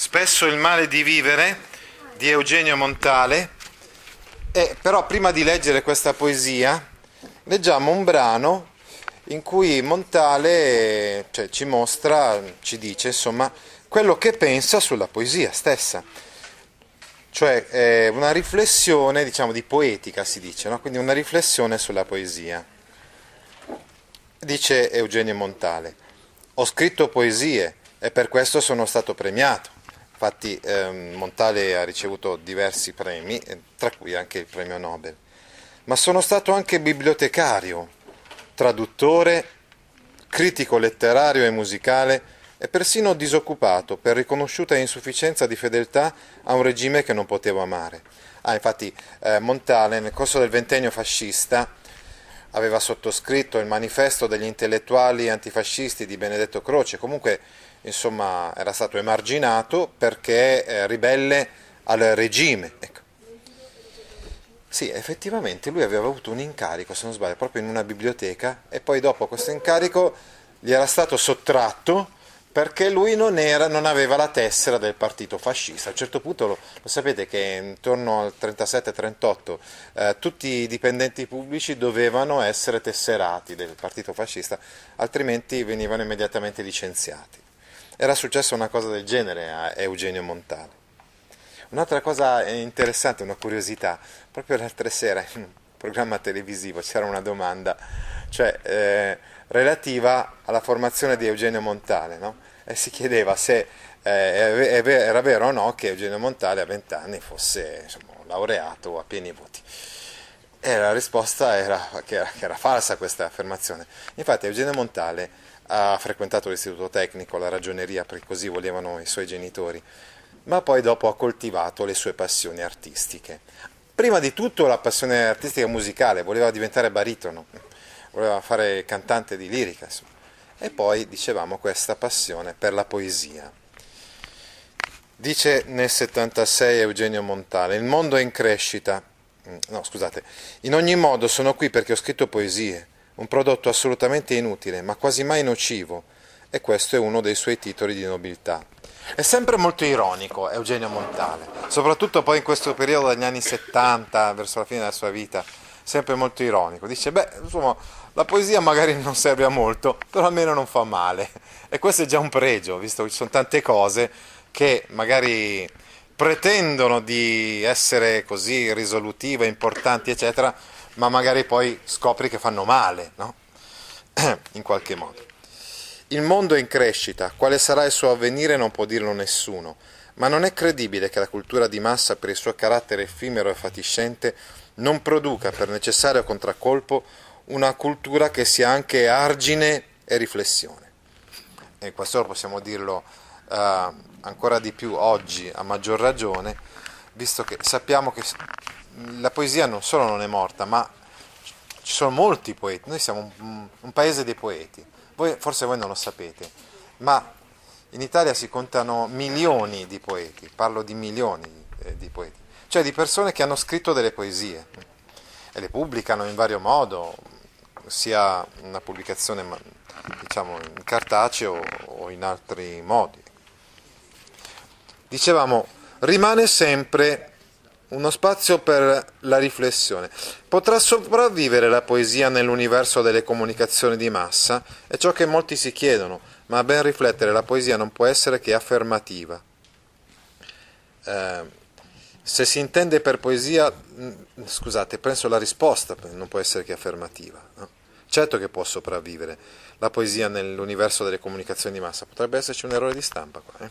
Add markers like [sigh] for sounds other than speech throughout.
Spesso il male di vivere di Eugenio Montale. E però prima di leggere questa poesia, leggiamo un brano in cui Montale cioè, ci mostra, ci dice insomma quello che pensa sulla poesia stessa. Cioè eh, una riflessione, diciamo, di poetica si dice, no? quindi una riflessione sulla poesia. Dice Eugenio Montale, ho scritto poesie e per questo sono stato premiato. Infatti ehm, Montale ha ricevuto diversi premi, tra cui anche il premio Nobel. Ma sono stato anche bibliotecario, traduttore, critico letterario e musicale e persino disoccupato per riconosciuta insufficienza di fedeltà a un regime che non potevo amare. Ah, infatti eh, Montale nel corso del ventennio fascista aveva sottoscritto il manifesto degli intellettuali antifascisti di Benedetto Croce, comunque insomma era stato emarginato perché eh, ribelle al regime. Ecco. Sì, effettivamente lui aveva avuto un incarico, se non sbaglio, proprio in una biblioteca e poi dopo questo incarico gli era stato sottratto perché lui non, era, non, aveva la tessera del partito fascista. A un certo punto lo, lo sapete che intorno al 37-38 eh, tutti i dipendenti pubblici dovevano essere tesserati del partito fascista, altrimenti venivano immediatamente licenziati. Era successa una cosa del genere a Eugenio Montale. Un'altra cosa interessante, una curiosità, proprio l'altra sera in un programma televisivo c'era una domanda, cioè eh, relativa alla formazione di Eugenio Montale, no? e si chiedeva se eh, era vero o no che Eugenio Montale a 20 anni fosse insomma, laureato a pieni voti. E la risposta era che, era che era falsa questa affermazione. Infatti Eugenio Montale ha frequentato l'istituto tecnico, la ragioneria, perché così volevano i suoi genitori, ma poi dopo ha coltivato le sue passioni artistiche. Prima di tutto la passione artistica musicale, voleva diventare baritono, voleva fare cantante di lirica, insomma. e poi dicevamo questa passione per la poesia. Dice nel 76 Eugenio Montale, il mondo è in crescita, no scusate, in ogni modo sono qui perché ho scritto poesie, un prodotto assolutamente inutile, ma quasi mai nocivo, e questo è uno dei suoi titoli di nobiltà. È sempre molto ironico Eugenio Montale, soprattutto poi in questo periodo degli anni 70, verso la fine della sua vita, sempre molto ironico. Dice, beh, insomma, la poesia magari non serve a molto, però almeno non fa male. E questo è già un pregio, visto che ci sono tante cose che magari pretendono di essere così risolutive, importanti, eccetera, ma magari poi scopri che fanno male, no? [clears throat] in qualche modo. Il mondo è in crescita, quale sarà il suo avvenire non può dirlo nessuno, ma non è credibile che la cultura di massa, per il suo carattere effimero e fatiscente, non produca per necessario contraccolpo una cultura che sia anche argine e riflessione. E questo possiamo dirlo uh, ancora di più oggi, a maggior ragione, visto che sappiamo che la poesia non solo non è morta, ma ci sono molti poeti, noi siamo un, un paese dei poeti, voi, forse voi non lo sapete, ma in Italia si contano milioni di poeti, parlo di milioni eh, di poeti, cioè di persone che hanno scritto delle poesie. E le pubblicano in vario modo, sia una pubblicazione diciamo, in cartaceo o in altri modi. Dicevamo, rimane sempre uno spazio per la riflessione. Potrà sopravvivere la poesia nell'universo delle comunicazioni di massa? È ciò che molti si chiedono, ma a ben riflettere la poesia non può essere che affermativa. Eh, se si intende per poesia, scusate, penso la risposta non può essere che affermativa. No? Certo che può sopravvivere la poesia nell'universo delle comunicazioni di massa, potrebbe esserci un errore di stampa qua. Eh?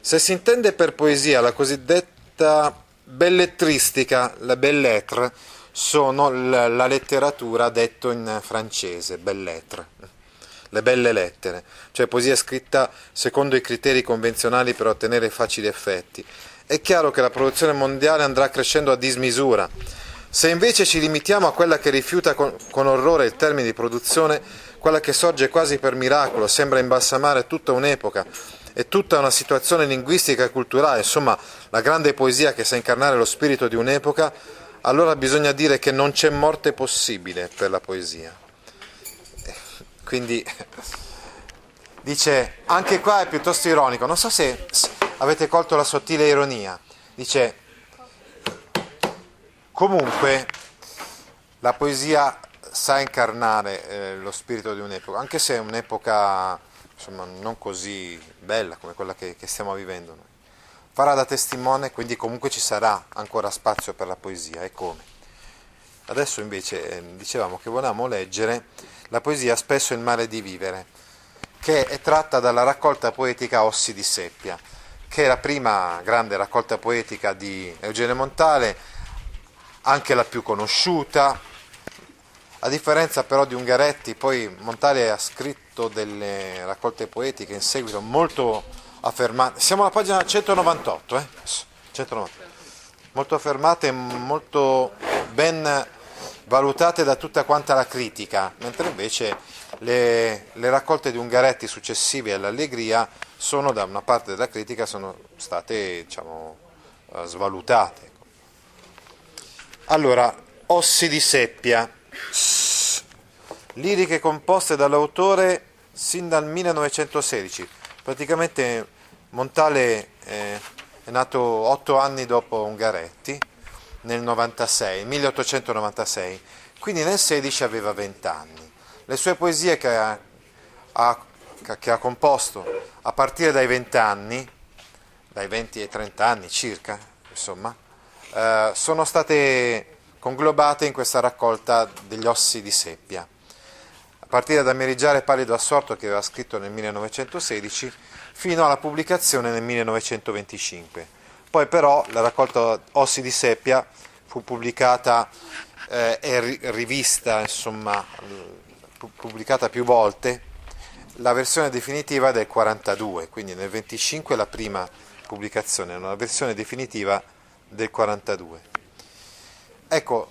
Se si intende per poesia la cosiddetta bellettristica, la belle lettre, sono la, letteratura detto in francese, belle lettre. le belle lettere, cioè poesia scritta secondo i criteri convenzionali per ottenere facili effetti. È chiaro che la produzione mondiale andrà crescendo a dismisura. Se invece ci limitiamo a quella che rifiuta con, con orrore il termine di produzione, quella che sorge quasi per miracolo, sembra imbalsamare tutta un'epoca e tutta una situazione linguistica e culturale, insomma la grande poesia che sa incarnare lo spirito di un'epoca, allora bisogna dire che non c'è morte possibile per la poesia. Quindi dice, anche qua è piuttosto ironico, non so se avete colto la sottile ironia, dice, comunque la poesia sa incarnare eh, lo spirito di un'epoca, anche se è un'epoca insomma, non così bella come quella che, che stiamo vivendo noi. Farà da testimone, quindi comunque ci sarà ancora spazio per la poesia, e come? Adesso invece eh, dicevamo che volevamo leggere la poesia Spesso il male di vivere, che è tratta dalla raccolta poetica Ossi di Seppia, che è la prima grande raccolta poetica di Eugenio Montale, anche la più conosciuta, a differenza però di Ungaretti, poi Montale ha scritto delle raccolte poetiche in seguito molto affermate. Siamo alla pagina 198, eh? 198. molto affermate e molto ben valutate da tutta quanta la critica, mentre invece le, le raccolte di Ungaretti successive all'Allegria sono da una parte della critica sono state diciamo, eh, svalutate. Allora, Ossi di Seppia liriche composte dall'autore sin dal 1916. Praticamente Montale eh, è nato otto anni dopo Ungaretti, nel 96, 1896, quindi nel 16 aveva 20 anni. Le sue poesie che ha, ha, che ha composto a partire dai 20 anni, dai 20 ai 30 anni circa, insomma, eh, sono state conglobate in questa raccolta degli ossi di seppia. A partire da Meriggiare pallido assorto che aveva scritto nel 1916 fino alla pubblicazione nel 1925. Poi però la raccolta Ossi di seppia fu pubblicata eh, e rivista, insomma, pubblicata più volte, la versione definitiva del 42, quindi nel 25 la prima pubblicazione, una versione definitiva del 42. Ecco,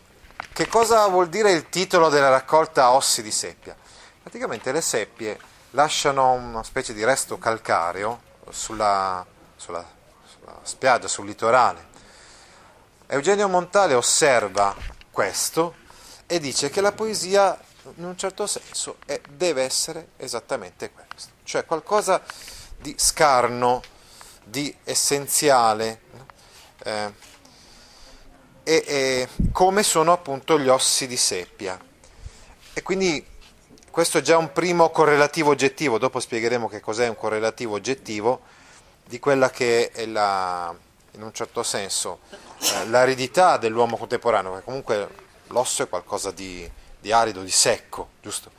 che cosa vuol dire il titolo della raccolta Ossi di seppia? Praticamente le seppie lasciano una specie di resto calcareo sulla, sulla, sulla spiaggia, sul litorale. Eugenio Montale osserva questo e dice che la poesia in un certo senso è, deve essere esattamente questo, cioè qualcosa di scarno, di essenziale. Eh, e, e come sono appunto gli ossi di seppia. E quindi questo è già un primo correlativo oggettivo, dopo spiegheremo che cos'è un correlativo oggettivo di quella che è la, in un certo senso eh, l'aridità dell'uomo contemporaneo, perché comunque l'osso è qualcosa di, di arido, di secco, giusto?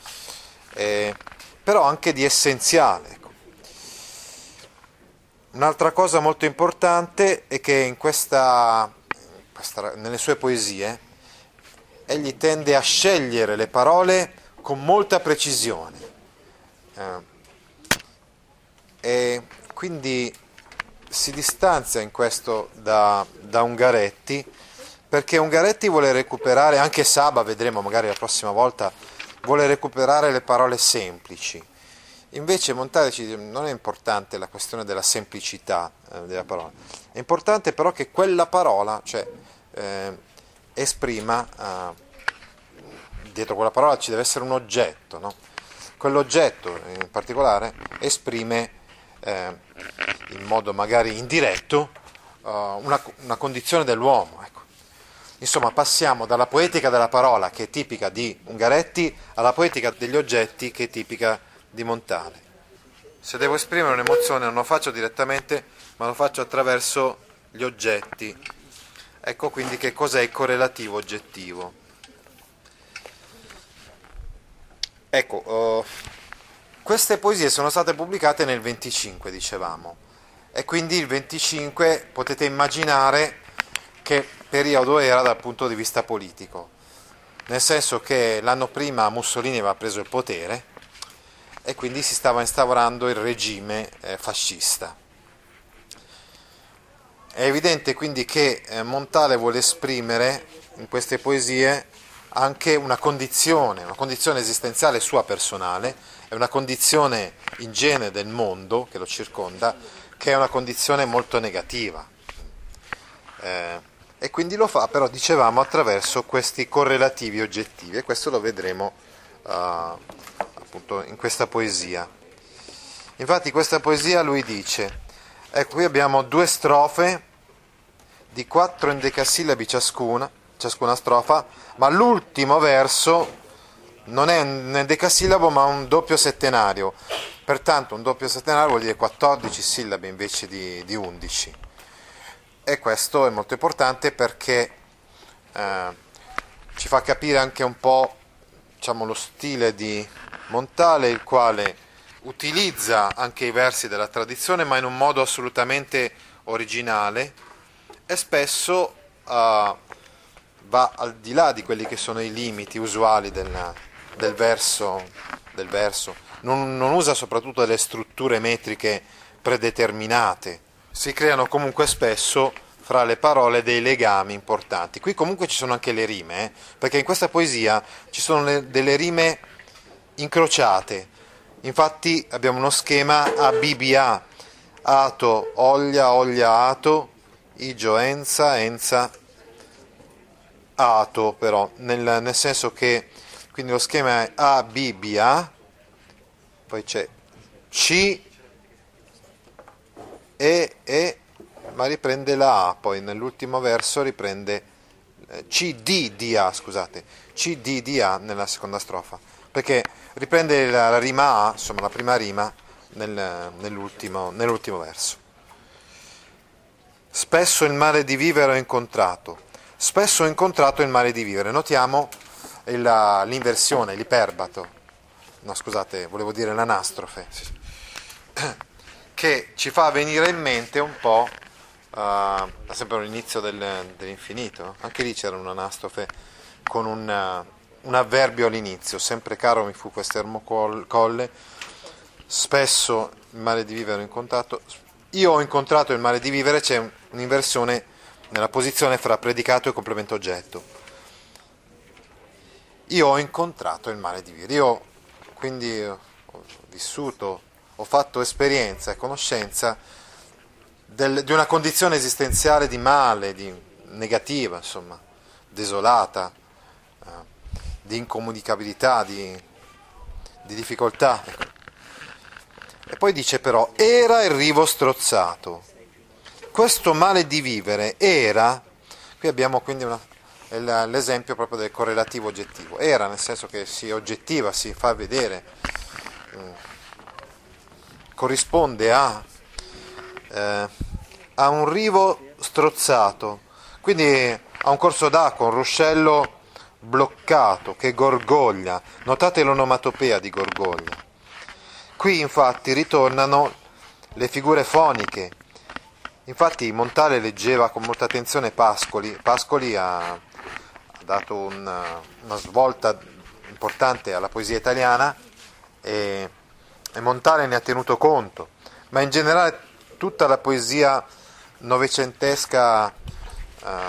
Eh, però anche di essenziale. Ecco. Un'altra cosa molto importante è che in questa nelle sue poesie, egli tende a scegliere le parole con molta precisione. Eh, e quindi si distanzia in questo da, da, Ungaretti, perché Ungaretti vuole recuperare, anche Saba, vedremo magari la prossima volta, vuole recuperare le parole semplici. Invece Montale non è importante la questione della semplicità eh, della parola, è importante però che quella parola, cioè eh, esprima, eh, dietro quella parola ci deve essere un oggetto, no? quell'oggetto in particolare esprime eh, in modo magari indiretto uh, una, una, condizione dell'uomo. Ecco. Insomma, passiamo dalla poetica della parola, che è tipica di Ungaretti, alla poetica degli oggetti, che è tipica di Montale. Se devo esprimere un'emozione non lo faccio direttamente, ma lo faccio attraverso gli oggetti Ecco quindi che cos'è il correlativo oggettivo. Ecco, uh, queste poesie sono state pubblicate nel 25, dicevamo, e quindi il 25 potete immaginare che periodo era dal punto di vista politico, nel senso che l'anno prima Mussolini aveva preso il potere e quindi si stava instaurando il regime eh, fascista. È evidente quindi che eh, Montale vuole esprimere in queste poesie anche una condizione, una condizione esistenziale sua personale, è una condizione in genere del mondo che lo circonda, che è una condizione molto negativa. Eh, e quindi lo fa, però dicevamo, attraverso questi correlativi oggettivi, e questo lo vedremo uh, appunto in questa poesia. Infatti questa poesia lui dice, ecco qui abbiamo due strofe di quattro endecasillabi ciascuna, ciascuna strofa, ma l'ultimo verso non è un endecasillabo ma un doppio settenario, pertanto un doppio settenario vuol dire 14 sillabe invece di, di 11. E questo è molto importante perché eh, ci fa capire anche un po' diciamo, lo stile di Montale, il quale utilizza anche i versi della tradizione, ma in un modo assolutamente originale e spesso uh, va al di là di quelli che sono i limiti usuali del, del verso, del verso. Non, non usa soprattutto delle strutture metriche predeterminate, si creano comunque spesso fra le parole dei legami importanti. Qui comunque ci sono anche le rime, eh? perché in questa poesia ci sono le, delle rime incrociate. Infatti abbiamo uno schema ABBA, ato, oglia, oglia, ato, igio, enza, enza, ato però, nel, nel senso che quindi lo schema è ABBA, poi c'è C, E, E, ma riprende la A, poi nell'ultimo verso riprende eh, CD di A, scusate, CD di A nella seconda strofa, perché riprende la, la rima A, insomma la prima rima, nel, nell'ultimo, nell'ultimo verso. Spesso il male di vivere ho incontrato, spesso ho incontrato il male di vivere. Notiamo l'inversione, l'iperbato, no scusate, volevo dire l'anastrofe, [clears throat] che ci fa venire in mente un po', uh, sempre all'inizio del, dell'infinito, anche lì c'era un'anastrofe con un, uh, un avverbio all'inizio, sempre caro mi fu quest'ermo colle, spesso il male di vivere ho incontrato, io ho incontrato il male di vivere, c'è un'inversione nella posizione fra predicato e complemento oggetto. Io ho incontrato il male di vivere, io quindi ho vissuto, ho fatto esperienza e conoscenza del, di una condizione esistenziale di male, di negativa, insomma, desolata, eh, di incomunicabilità, di, di difficoltà. Ecco. E poi dice però, era il rivo strozzato. Questo male di vivere era, qui abbiamo quindi una, l'esempio proprio del correlativo oggettivo, era nel senso che si oggettiva, si fa vedere, mm, corrisponde a, eh, a un rivo strozzato, quindi a un corso d'acqua, un ruscello bloccato che gorgoglia, notate l'onomatopea di gorgoglia. Qui infatti ritornano le figure foniche. Infatti Montale leggeva con molta attenzione Pascoli. Pascoli ha, dato una, una, svolta importante alla poesia italiana e, e Montale ne ha tenuto conto, ma in generale tutta la poesia novecentesca uh,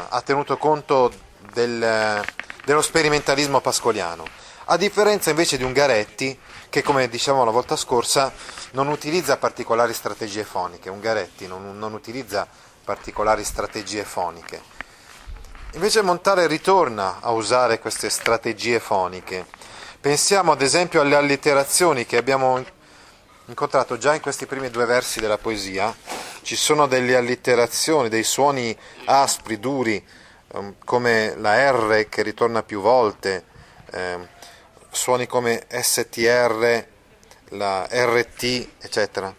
ha tenuto conto del, dello sperimentalismo pascoliano, a differenza invece di Ungaretti che come dicevamo la volta scorsa non utilizza particolari strategie foniche, Ungaretti non, non utilizza particolari strategie foniche. Invece Montale ritorna a usare queste strategie foniche. Pensiamo ad esempio alle allitterazioni che abbiamo incontrato già in questi primi due versi della poesia. Ci sono delle allitterazioni, dei suoni aspri, duri, ehm, come la R che ritorna più volte, eh, suoni come STR, la RT, eccetera.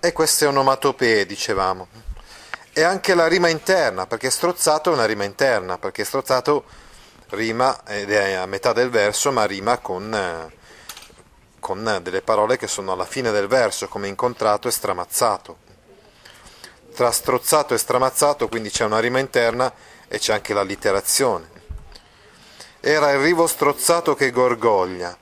E queste onomatopee, dicevamo. E anche la rima interna, perché strozzato è una rima interna, perché strozzato rima ed è a metà del verso, ma rima con, con delle parole che sono alla fine del verso, come incontrato e stramazzato. Tra strozzato e stramazzato quindi c'è una rima interna e c'è anche l'allitterazione era il rivo strozzato che gorgoglia.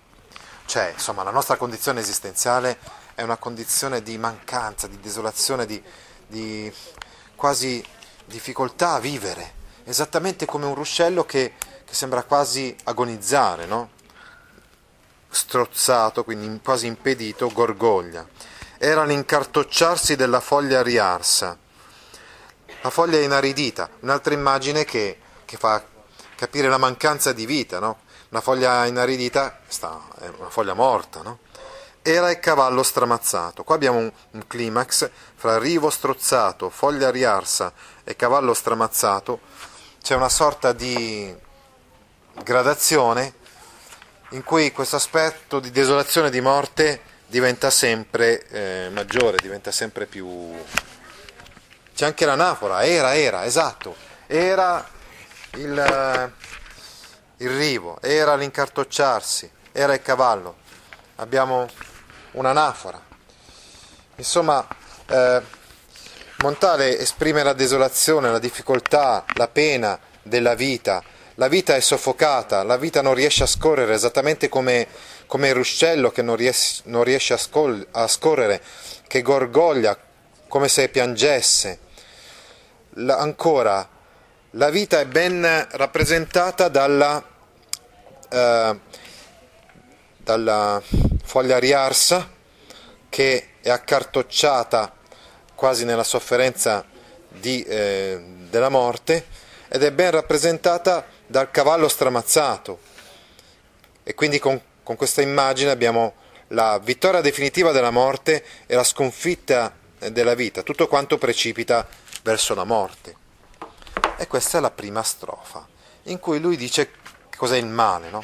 c'è, insomma, la nostra condizione esistenziale è una condizione di mancanza, di desolazione, di, di quasi difficoltà a vivere, esattamente come un ruscello che, che sembra quasi agonizzare, no? strozzato, quindi quasi impedito, gorgoglia. Era l'incartocciarsi della foglia riarsa. La foglia inaridita, un'altra immagine che, che fa capire la mancanza di vita, no? Una foglia inaridita sta, è una foglia morta, no? Era il cavallo stramazzato. Qua abbiamo un, un climax fra rivo strozzato, foglia riarsa e cavallo stramazzato. C'è una sorta di gradazione in cui questo aspetto di desolazione e di morte diventa sempre eh, maggiore, diventa sempre più... C'è anche l'anafora, era, era, esatto, era il, il rivo, era l'incartocciarsi, era il cavallo. Abbiamo un'anafora. Insomma, eh, Montale esprime la desolazione, la difficoltà, la pena della vita. La vita è soffocata, la vita non riesce a scorrere, esattamente come, come il ruscello che non riesce, non riesce a, scol- a scorrere, che gorgoglia come se piangesse. La, ancora, la vita è ben rappresentata dalla, eh, dalla foglia riarsa che è accartocciata quasi nella sofferenza di, eh, della morte ed è ben rappresentata dal cavallo stramazzato. E quindi con, con questa immagine abbiamo la vittoria definitiva della morte e la sconfitta della vita, tutto quanto precipita verso la morte. E questa è la prima strofa, in cui lui dice cos'è il male, no?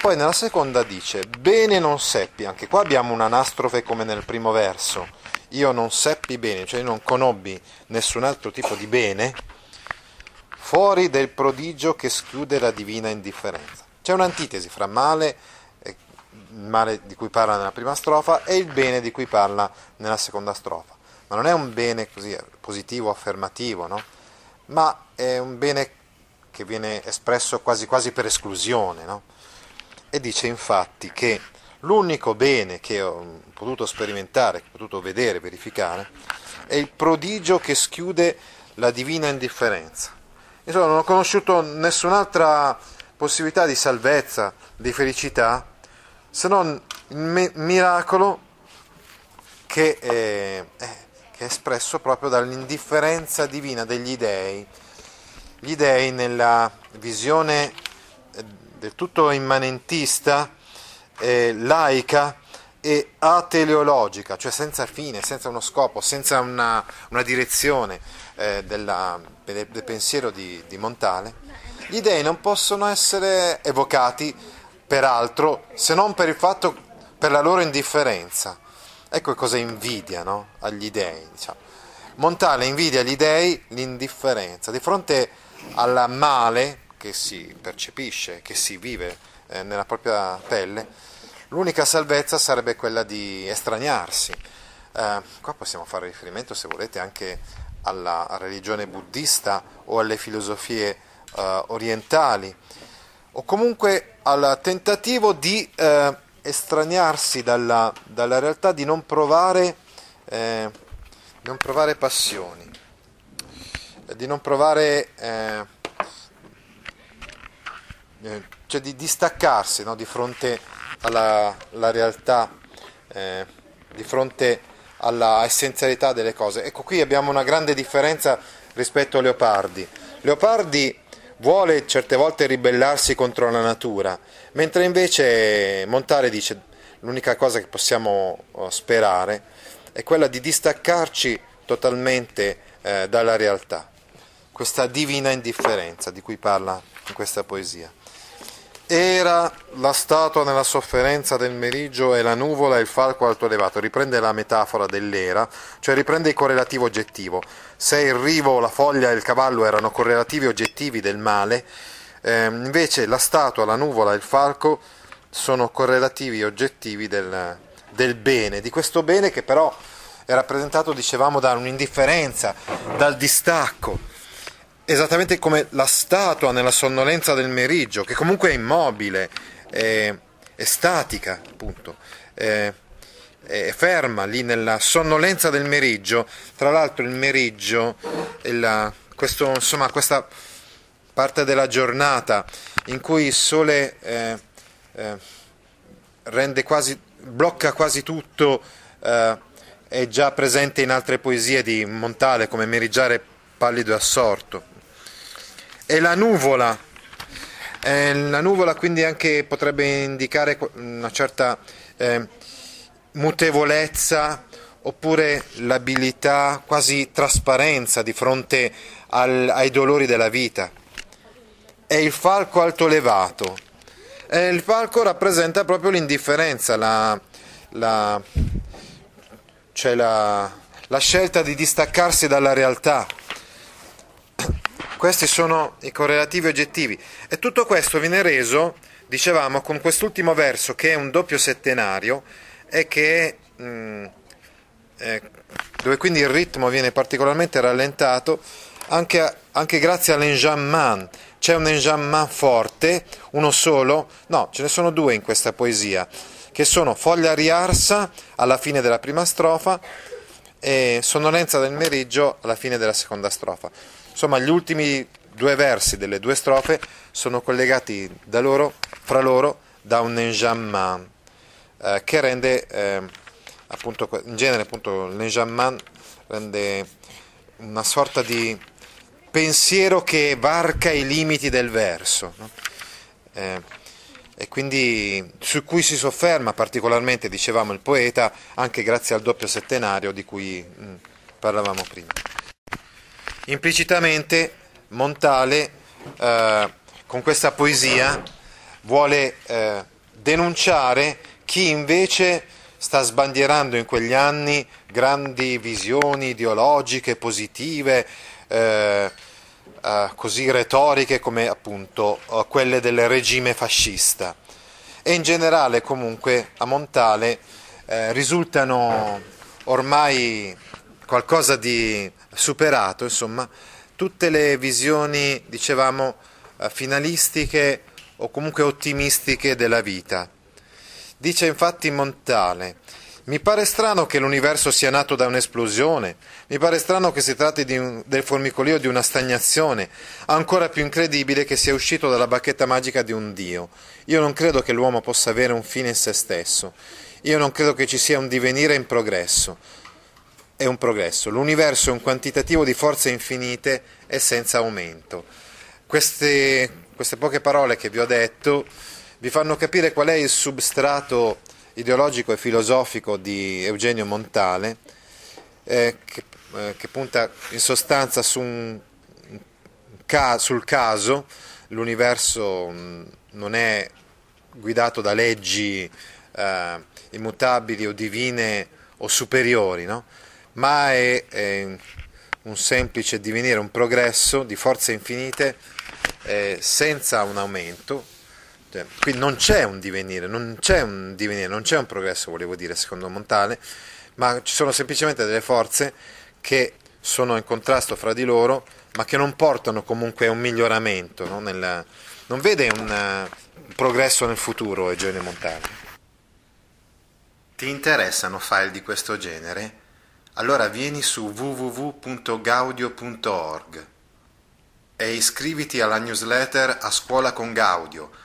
Poi nella seconda dice, bene non seppi, anche qua abbiamo un'anastrofe come nel primo verso, io non seppi bene, cioè non conobbi nessun altro tipo di bene, fuori del prodigio che schiude la divina indifferenza. C'è un'antitesi fra male, il male di cui parla nella prima strofa, e il bene di cui parla nella seconda strofa. Ma non è un bene così positivo, affermativo, no? Ma è un bene che viene espresso quasi quasi per esclusione. No? E dice infatti che l'unico bene che ho potuto sperimentare, che ho potuto vedere, verificare, è il prodigio che schiude la divina indifferenza. Insomma, non ho conosciuto nessun'altra possibilità di salvezza, di felicità, se non il miracolo che è, che è espresso proprio dall'indifferenza divina degli dei. Gli dei nella visione eh, del tutto immanentista, eh, laica e ateleologica, cioè senza fine, senza uno scopo, senza una, una direzione eh, della, del, del, pensiero di, di Montale, gli dei non possono essere evocati peraltro se non per il fatto, per la loro indifferenza. Ecco cosa invidia no? agli dei. Diciamo. Montale invidia agli dei l'indifferenza di fronte al male che si percepisce, che si vive eh, nella propria pelle. L'unica salvezza sarebbe quella di estraniarsi. Eh, qua possiamo fare riferimento, se volete, anche alla religione buddista o alle filosofie eh, orientali, o comunque al tentativo di eh, estraniarsi dalla, dalla, realtà, di non provare, eh, non provare passioni, di non provare, eh, eh, cioè di distaccarsi no, di fronte alla, alla realtà, eh, di fronte alla essenzialità delle cose. Ecco qui abbiamo una grande differenza rispetto a Leopardi. Leopardi vuole certe volte ribellarsi contro la natura, mentre invece Montale dice l'unica cosa che possiamo oh, sperare è quella di distaccarci totalmente eh, dalla realtà, questa divina indifferenza di cui parla in questa poesia. Era la statua nella sofferenza del meriggio e la nuvola e il falco alto elevato. Riprende la metafora dell'era, cioè riprende il correlativo oggettivo. Se il rivo, la foglia e il cavallo erano correlativi oggettivi del male, eh, invece la statua, la nuvola e il falco sono correlativi oggettivi del, del bene, di questo bene che però è rappresentato, dicevamo, da un'indifferenza, dal distacco esattamente come la statua nella sonnolenza del meriggio, che comunque è immobile, è, è statica, appunto, è, è ferma lì nella sonnolenza del meriggio. Tra l'altro il meriggio la, questo, insomma, questa parte della giornata in cui il sole eh, eh, quasi, blocca quasi tutto, eh, è già presente in altre poesie di Montale come Meriggiare pallido e assorto. E la nuvola, eh, la nuvola quindi anche potrebbe indicare una certa eh, mutevolezza oppure l'abilità, quasi trasparenza di fronte al, ai dolori della vita. È il falco alto levato. E il falco rappresenta proprio l'indifferenza, la, la, cioè la, la scelta di distaccarsi dalla realtà. Questi sono i correlativi oggettivi e tutto questo viene reso, dicevamo, con quest'ultimo verso che è un doppio settenario e che mh, mm, eh, dove quindi il ritmo viene particolarmente rallentato anche, anche grazie all'enjambment. C'è un enjambment forte, uno solo, no, ce ne sono due in questa poesia, che sono Foglia riarsa alla fine della prima strofa e Sonnolenza del meriggio alla fine della seconda strofa. Insomma, gli ultimi due versi delle due strofe sono collegati da loro, fra loro da un enjambment eh, che rende eh, appunto in genere appunto l'enjambment rende una sorta di pensiero che varca i limiti del verso no? eh, e quindi su cui si sofferma particolarmente, dicevamo, il poeta anche grazie al doppio settenario di cui mh, mm, parlavamo prima. Implicitamente Montale eh, con questa poesia vuole eh, denunciare chi invece sta sbandierando in quegli anni grandi visioni ideologiche, positive, eh, eh, così retoriche come appunto eh, quelle del regime fascista. E in generale comunque a Montale eh, risultano ormai qualcosa di superato, insomma, tutte le visioni, dicevamo, eh, finalistiche o comunque ottimistiche della vita Dice infatti Montale, mi pare strano che l'universo sia nato da un'esplosione, mi pare strano che si tratti un, del formicolio di una stagnazione, ancora più incredibile che sia uscito dalla bacchetta magica di un Dio. Io non credo che l'uomo possa avere un fine in se stesso, io non credo che ci sia un divenire in progresso. È un progresso, l'universo è un quantitativo di forze infinite e senza aumento. Queste, queste poche parole che vi ho detto vi fanno capire qual è il substrato ideologico e filosofico di Eugenio Montale, eh, che, eh, che, punta in sostanza su un, ca, sul caso, l'universo mm, non è guidato da leggi eh, immutabili o divine o superiori, no? ma è, è, un semplice divenire, un progresso di forze infinite eh, senza un aumento, cioè, quindi non c'è un divenire, non c'è un divenire, non c'è un progresso, volevo dire, secondo Montale, ma ci sono semplicemente delle forze che sono in contrasto fra di loro, ma che non portano comunque a un miglioramento, no? Nel, non vede un, uh, progresso nel futuro Eugenio Montale. Ti interessano file di questo genere? Allora vieni su www.gaudio.org e iscriviti alla newsletter A Scuola con Gaudio